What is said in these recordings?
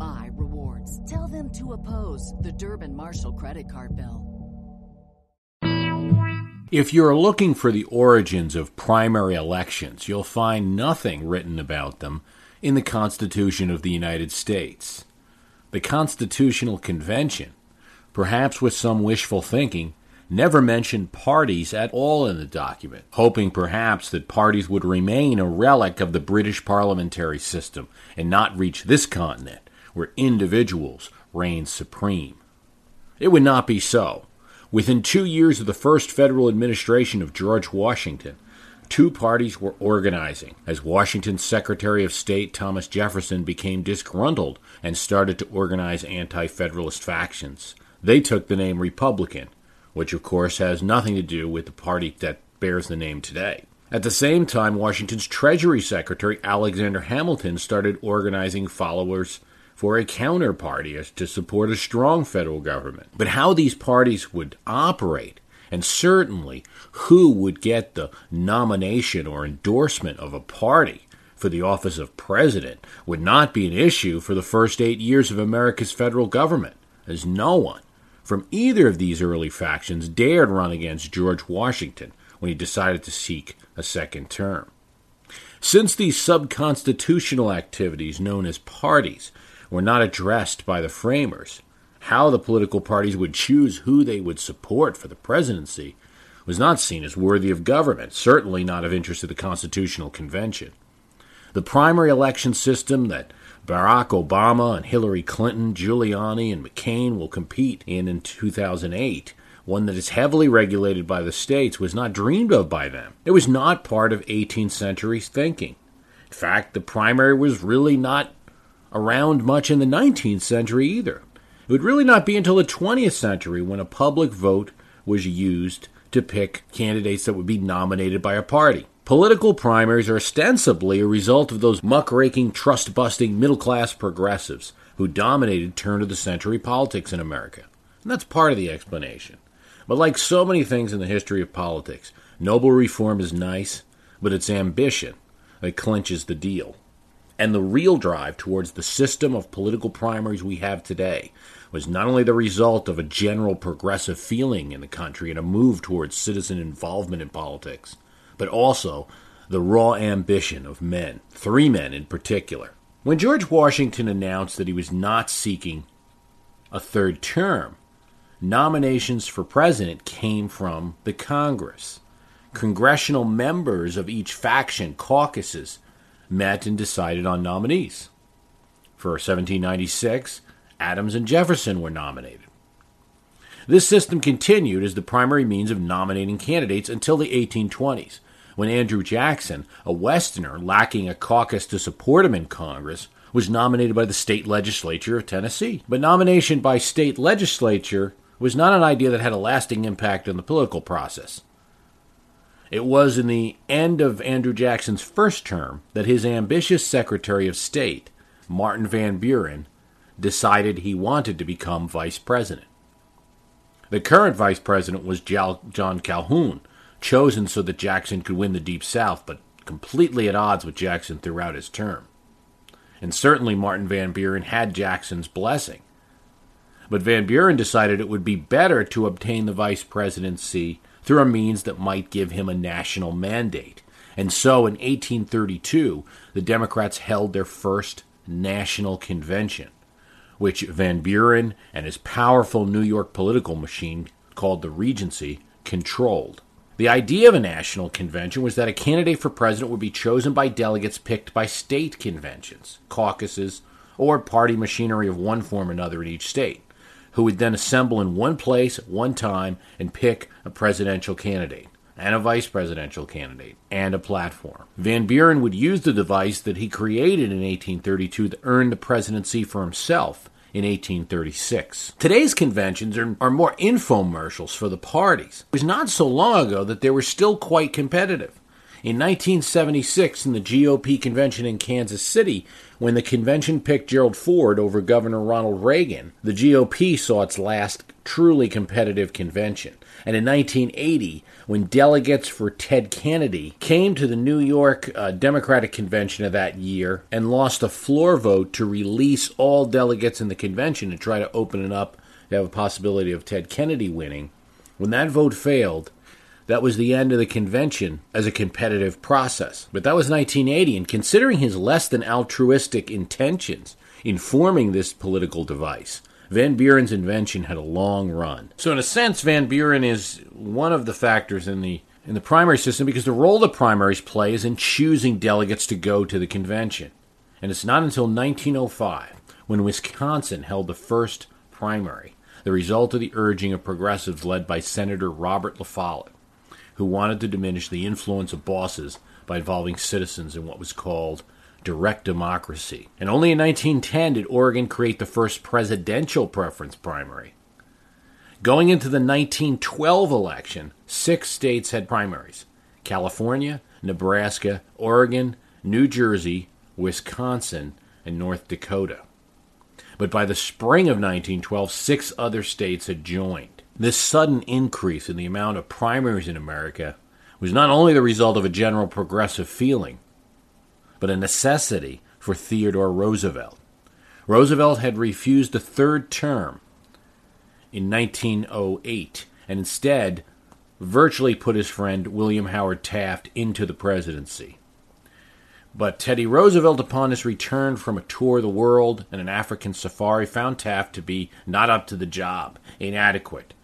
my rewards. Tell them to oppose the Durbin Marshall credit card bill. If you're looking for the origins of primary elections, you'll find nothing written about them in the Constitution of the United States. The Constitutional Convention, perhaps with some wishful thinking, never mentioned parties at all in the document, hoping perhaps that parties would remain a relic of the British parliamentary system and not reach this continent where individuals reign supreme. It would not be so. Within two years of the first federal administration of George Washington, two parties were organizing as Washington's Secretary of State Thomas Jefferson became disgruntled and started to organize anti Federalist factions. They took the name Republican, which of course has nothing to do with the party that bears the name today. At the same time, Washington's Treasury Secretary Alexander Hamilton started organizing followers for a counterparty uh, to support a strong federal government. But how these parties would operate, and certainly who would get the nomination or endorsement of a party for the office of president, would not be an issue for the first eight years of America's federal government, as no one from either of these early factions dared run against George Washington when he decided to seek a second term. Since these subconstitutional activities, known as parties, were not addressed by the framers. How the political parties would choose who they would support for the presidency was not seen as worthy of government, certainly not of interest to the Constitutional Convention. The primary election system that Barack Obama and Hillary Clinton, Giuliani and McCain will compete in in 2008, one that is heavily regulated by the states, was not dreamed of by them. It was not part of 18th century thinking. In fact, the primary was really not around much in the 19th century either. It would really not be until the 20th century when a public vote was used to pick candidates that would be nominated by a party. Political primaries are ostensibly a result of those muckraking, trust busting, middle class progressives who dominated turn of the century politics in America. And that's part of the explanation. But like so many things in the history of politics, noble reform is nice, but it's ambition that clinches the deal and the real drive towards the system of political primaries we have today was not only the result of a general progressive feeling in the country and a move towards citizen involvement in politics, but also the raw ambition of men, three men in particular. When George Washington announced that he was not seeking a third term, nominations for president came from the Congress. Congressional members of each faction, caucuses, met and decided on nominees. For 1796, Adams and Jefferson were nominated. This system continued as the primary means of nominating candidates until the 1820s, when Andrew Jackson, a Westerner lacking a caucus to support him in Congress, was nominated by the state legislature of Tennessee. But nomination by state legislature was not an idea that had a lasting impact on the political process. It was in the end of Andrew Jackson's first term that his ambitious Secretary of State, Martin Van Buren, decided he wanted to become vice president. The current vice president was John Calhoun, chosen so that Jackson could win the Deep South, but completely at odds with Jackson throughout his term. And certainly Martin Van Buren had Jackson's blessing. But Van Buren decided it would be better to obtain the vice presidency through a means that might give him a national mandate. And so in 1832, the Democrats held their first national convention, which Van Buren and his powerful New York political machine called the Regency controlled. The idea of a national convention was that a candidate for president would be chosen by delegates picked by state conventions, caucuses, or party machinery of one form or another in each state who would then assemble in one place at one time and pick a presidential candidate and a vice presidential candidate and a platform. Van Buren would use the device that he created in 1832 to earn the presidency for himself in 1836. Today's conventions are, are more infomercials for the parties. It was not so long ago that they were still quite competitive. In 1976, in the GOP convention in Kansas City, when the convention picked Gerald Ford over Governor Ronald Reagan, the GOP saw its last truly competitive convention. And in 1980, when delegates for Ted Kennedy came to the New York uh, Democratic Convention of that year and lost a floor vote to release all delegates in the convention and try to open it up to have a possibility of Ted Kennedy winning, when that vote failed, that was the end of the convention as a competitive process. But that was 1980, and considering his less than altruistic intentions in forming this political device, Van Buren's invention had a long run. So, in a sense, Van Buren is one of the factors in the in the primary system because the role the primaries play is in choosing delegates to go to the convention. And it's not until 1905 when Wisconsin held the first primary, the result of the urging of progressives led by Senator Robert La Follette who wanted to diminish the influence of bosses by involving citizens in what was called direct democracy. And only in 1910 did Oregon create the first presidential preference primary. Going into the 1912 election, six states had primaries California, Nebraska, Oregon, New Jersey, Wisconsin, and North Dakota. But by the spring of 1912, six other states had joined. This sudden increase in the amount of primaries in America was not only the result of a general progressive feeling, but a necessity for Theodore Roosevelt. Roosevelt had refused a third term in 1908 and instead virtually put his friend William Howard Taft into the presidency. But Teddy Roosevelt, upon his return from a tour of the world and an African safari, found Taft to be not up to the job, inadequate,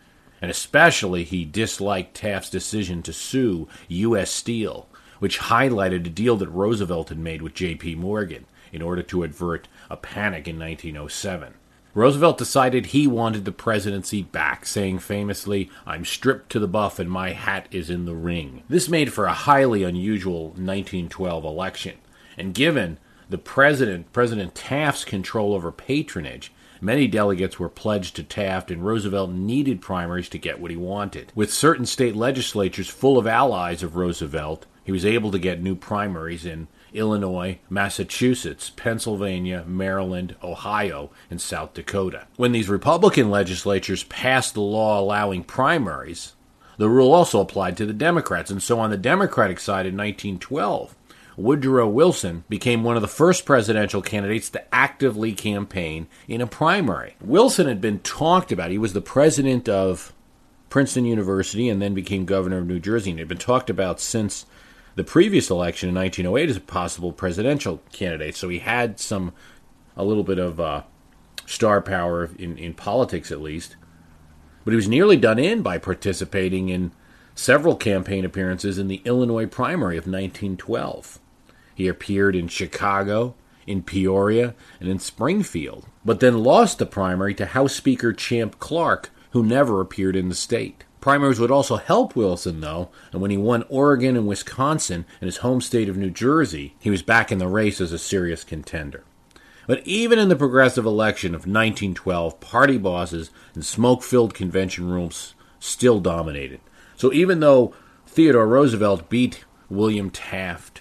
and especially he disliked Taft's decision to sue U.S. Steel, which highlighted a deal that Roosevelt had made with J.P. Morgan in order to avert a panic in 1907. Roosevelt decided he wanted the presidency back, saying famously, I'm stripped to the buff and my hat is in the ring. This made for a highly unusual 1912 election, and given the president, President Taft's control over patronage, Many delegates were pledged to Taft, and Roosevelt needed primaries to get what he wanted. With certain state legislatures full of allies of Roosevelt, he was able to get new primaries in Illinois, Massachusetts, Pennsylvania, Maryland, Ohio, and South Dakota. When these Republican legislatures passed the law allowing primaries, the rule also applied to the Democrats, and so on the Democratic side in 1912, Woodrow Wilson became one of the first presidential candidates to actively campaign in a primary. Wilson had been talked about. He was the president of Princeton University and then became governor of New Jersey, and he had been talked about since the previous election in 1908 as a possible presidential candidate. So he had some, a little bit of uh, star power in, in politics at least. But he was nearly done in by participating in several campaign appearances in the Illinois primary of 1912. He appeared in Chicago, in Peoria, and in Springfield, but then lost the primary to House Speaker Champ Clark, who never appeared in the state. Primaries would also help Wilson, though, and when he won Oregon and Wisconsin and his home state of New Jersey, he was back in the race as a serious contender. But even in the progressive election of 1912, party bosses and smoke filled convention rooms still dominated. So even though Theodore Roosevelt beat William Taft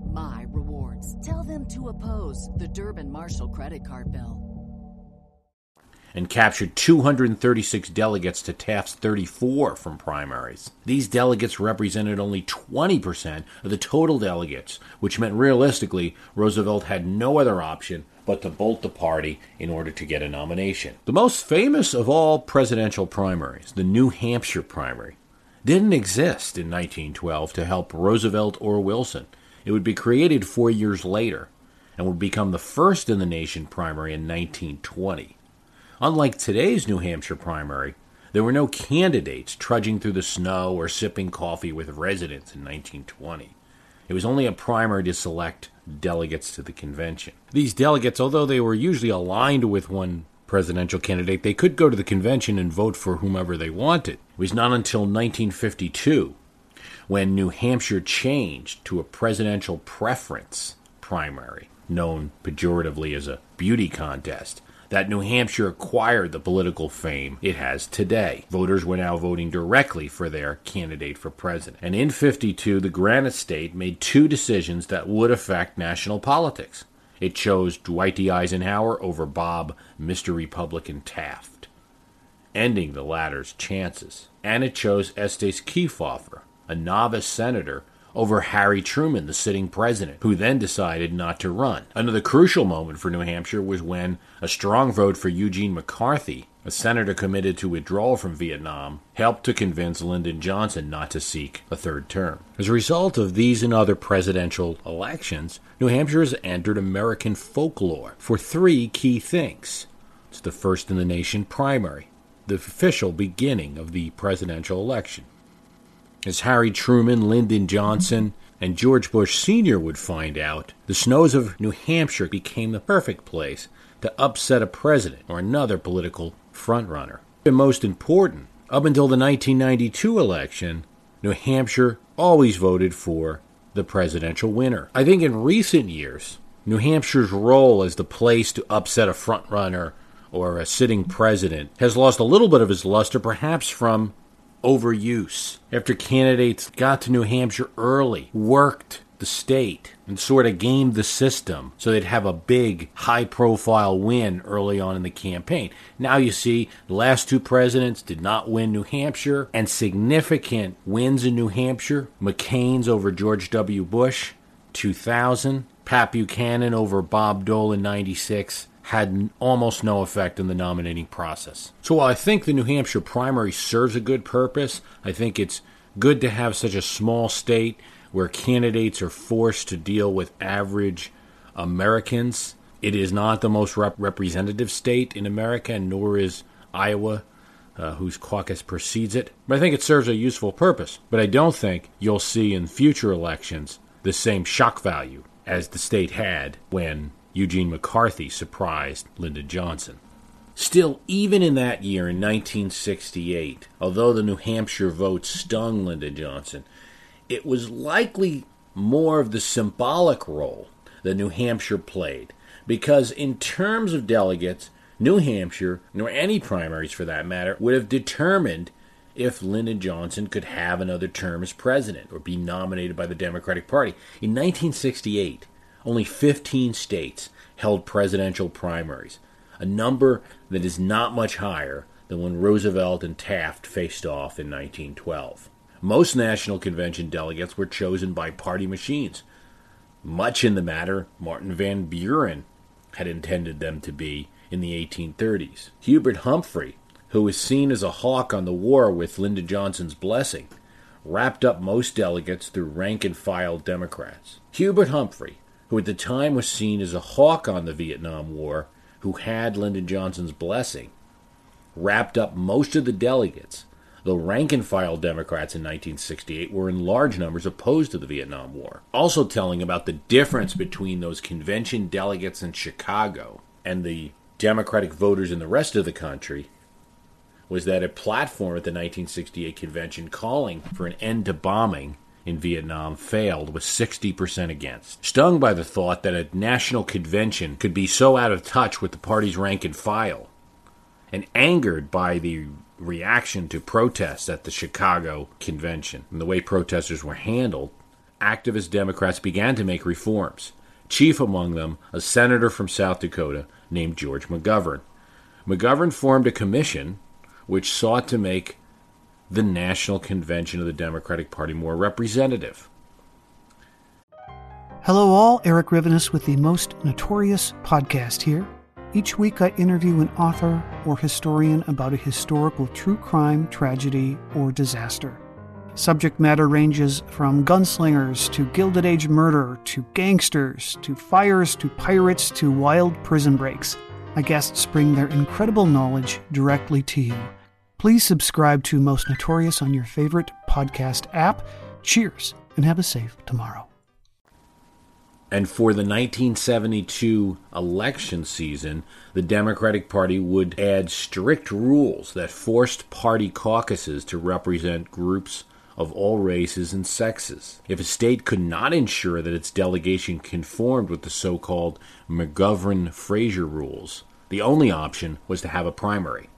my rewards. Tell them to oppose the Durbin Marshall credit card bill. And captured 236 delegates to Taft's 34 from primaries. These delegates represented only 20% of the total delegates, which meant realistically Roosevelt had no other option but to bolt the party in order to get a nomination. The most famous of all presidential primaries, the New Hampshire primary, didn't exist in 1912 to help Roosevelt or Wilson. It would be created four years later and would become the first in the nation primary in 1920. Unlike today's New Hampshire primary, There were no candidates trudging through the snow or sipping coffee with residents in 1920. It was only a primary to select delegates to the convention. These delegates, although they were usually aligned with one presidential candidate, they could go to the convention and vote for whomever they wanted. It was not until 1952 when New Hampshire changed to a presidential preference primary, known pejoratively as a beauty contest, that New Hampshire acquired the political fame it has today. Voters were now voting directly for their candidate for president. And in 52, the Granite State made two decisions that would affect national politics. It chose Dwight D. Eisenhower over Bob, Mr. Republican Taft, ending the latter's chances. And it chose Estes Kefauver, a novice senator over Harry Truman, the sitting president, who then decided not to run. Another crucial moment for New Hampshire was when a strong vote for Eugene McCarthy, a senator committed to withdrawal from Vietnam, helped to convince Lyndon Johnson not to seek a third term. As a result of these and other presidential elections, New Hampshire has entered American folklore for three key things. It's the first in the nation primary, the official beginning of the presidential election. As Harry Truman, Lyndon Johnson, and George Bush Sr. would find out, the snows of New Hampshire became the perfect place to upset a president or another political frontrunner. And most important, up until the 1992 election, New Hampshire always voted for the presidential winner. I think in recent years, New Hampshire's role as the place to upset a frontrunner or a sitting president has lost a little bit of its luster, perhaps from overuse. After candidates got to New Hampshire early, worked the state, and sort of gamed the system so they'd have a big, high profile win early on in the campaign. Now you see the last two presidents did not win New Hampshire, and significant wins in New Hampshire McCain's over George W. Bush, 2000, Pat Buchanan over Bob Dole in 96, had almost no effect in the nominating process. So while I think the New Hampshire primary serves a good purpose, I think it's good to have such a small state where candidates are forced to deal with average Americans. It is not the most rep- representative state in America, nor is Iowa, uh, whose caucus precedes it. But I think it serves a useful purpose. But I don't think you'll see in future elections the same shock value as the state had when Eugene McCarthy surprised Lyndon Johnson. Still, even in that year, in 1968, although the New Hampshire vote stung Lyndon Johnson, it was likely more of the symbolic role that New Hampshire played. Because, in terms of delegates, New Hampshire, nor any primaries for that matter, would have determined if Lyndon Johnson could have another term as president or be nominated by the Democratic Party. In 1968, only 15 states held presidential primaries, a number that is not much higher than when Roosevelt and Taft faced off in 1912. Most National Convention delegates were chosen by party machines. Much in the matter Martin Van Buren had intended them to be in the 1830s. Hubert Humphrey, who was seen as a hawk on the war with Lyndon Johnson's blessing, wrapped up most delegates through rank and file Democrats. Hubert Humphrey who at the time was seen as a hawk on the Vietnam War, who had Lyndon Johnson's blessing, wrapped up most of the delegates, The rank and file Democrats in 1968 were in large numbers opposed to the Vietnam War. Also telling about the difference between those convention delegates in Chicago and the Democratic voters in the rest of the country was that a platform at the 1968 convention calling for an end to bombing in Vietnam failed with 60% against. Stung by the thought that a national convention could be so out of touch with the party's rank and file, and angered by the reaction to protests at the Chicago convention and the way protesters were handled, activist Democrats began to make reforms. Chief among them, a senator from South Dakota named George McGovern. McGovern formed a commission which sought to make the National Convention of the Democratic Party more representative. Hello, all. Eric Rivenes with the most notorious podcast here. Each week, I interview an author or historian about a historical true crime, tragedy, or disaster. Subject matter ranges from gunslingers to Gilded Age murder to gangsters to fires to pirates to wild prison breaks. My guests bring their incredible knowledge directly to you Please subscribe to Most Notorious on your favorite podcast app. Cheers and have a safe tomorrow. And for the 1972 election season, the Democratic Party would add strict rules that forced party caucuses to represent groups of all races and sexes. If a state could not ensure that its delegation conformed with the so called McGovern Fraser rules, the only option was to have a primary.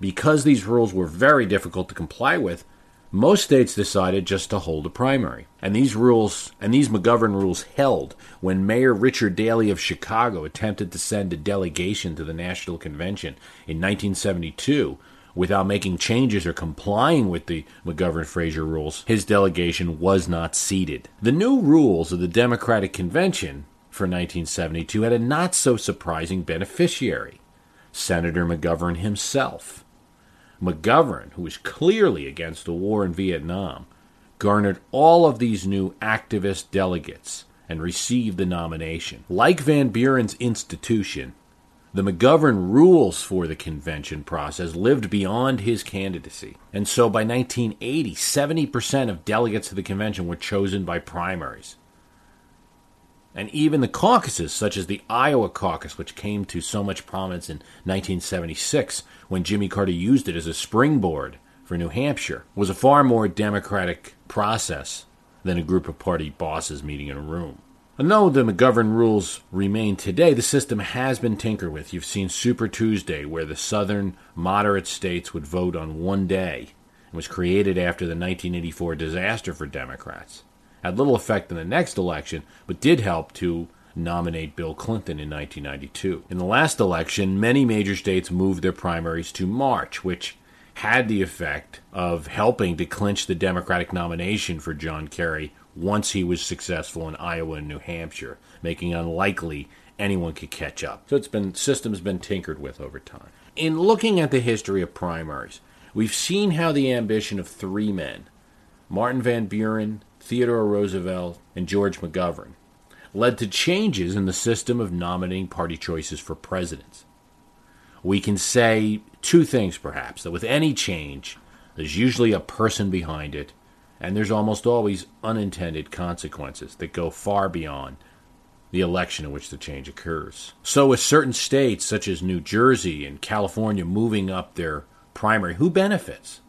Because these rules were very difficult to comply with, most states decided just to hold a primary. And these rules and these McGovern rules held when Mayor Richard Daley of Chicago attempted to send a delegation to the National Convention in 1972 without making changes or complying with the McGovern Fraser rules. His delegation was not seated. The new rules of the Democratic Convention for 1972 had a not so surprising beneficiary Senator McGovern himself. McGovern, who was clearly against the war in Vietnam, garnered all of these new activist delegates and received the nomination. Like Van Buren's institution, the McGovern rules for the convention process lived beyond his candidacy. And so by 1980, 70% of delegates to the convention were chosen by primaries. And even the caucuses, such as the Iowa caucus, which came to so much prominence in 1976 when Jimmy Carter used it as a springboard for New Hampshire, was a far more democratic process than a group of party bosses meeting in a room. And though the McGovern rules remain today, the system has been tinkered with. You've seen Super Tuesday, where the southern moderate states would vote on one day, and was created after the 1984 disaster for Democrats had little effect in the next election, but did help to nominate Bill Clinton in 1992. In the last election, many major states moved their primaries to March, which had the effect of helping to clinch the Democratic nomination for John Kerry once he was successful in Iowa and New Hampshire, making it unlikely anyone could catch up. So it's been system's been tinkered with over time. In looking at the history of primaries, we've seen how the ambition of three men, Martin Van Buren, Theodore Roosevelt, and George McGovern, led to changes in the system of nominating party choices for presidents. We can say two things, perhaps that with any change, there's usually a person behind it, and there's almost always unintended consequences that go far beyond the election in which the change occurs. So, with certain states such as New Jersey and California moving up their primary, who benefits?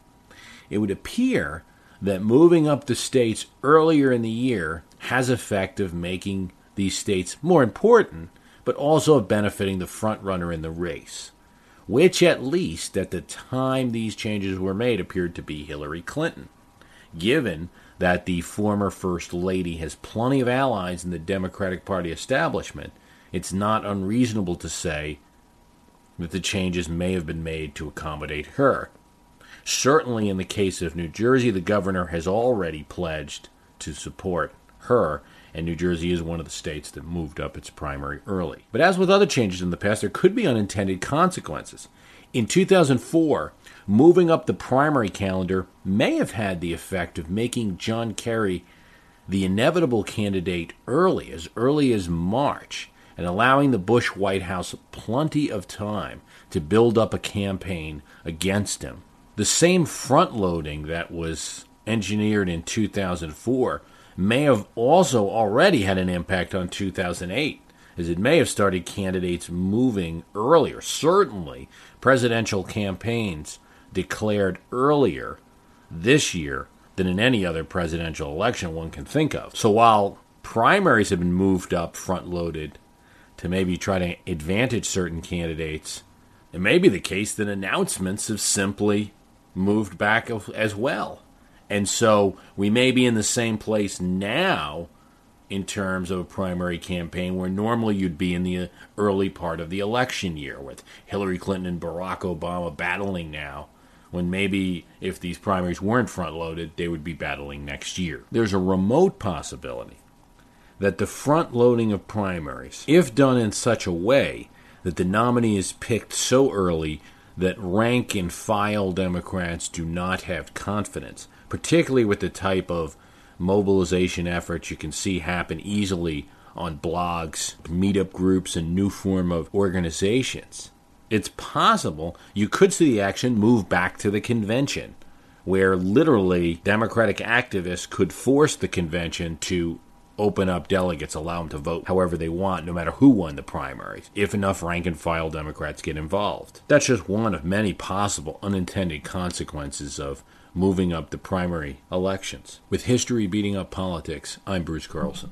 It would appear that moving up the states earlier in the year has effect of making these states more important, but also of benefiting the front runner in the race, which at least at the time these changes were made appeared to be Hillary Clinton. Given that the former First Lady has plenty of allies in the Democratic Party establishment, it's not unreasonable to say that the changes may have been made to accommodate her. Certainly, in the case of New Jersey, the governor has already pledged to support her, and New Jersey is one of the states that moved up its primary early. But as with other changes in the past, there could be unintended consequences. In 2004, moving up the primary calendar may have had the effect of making John Kerry the inevitable candidate early, as early as March, and allowing the Bush White House plenty of time to build up a campaign against him the same front loading that was engineered in 2004 may have also already had an impact on 2008, as it may have started candidates moving earlier. Certainly, presidential campaigns declared earlier this year than in any other presidential election one can think of. So while primaries have been moved up front loaded to maybe try to advantage certain candidates, it may be the case that announcements have simply moved back as well. And so we may be in the same place now in terms of a primary campaign where normally you'd be in the early part of the election year with Hillary Clinton and Barack Obama battling now when maybe if these primaries weren't front loaded they would be battling next year. There's a remote possibility that the front loading of primaries if done in such a way that the nominee is picked so early that rank and file Democrats do not have confidence, particularly with the type of mobilization efforts you can see happen easily on blogs, meetup groups, and new form of organizations. It's possible you could see the action move back to the convention, where literally Democratic activists could force the convention to open up delegates, allow them to vote however they want, no matter who won the primaries, if enough rank and file Democrats get involved. That's just one of many possible unintended consequences of moving up the primary elections. With history beating up politics, I'm Bruce Carlson.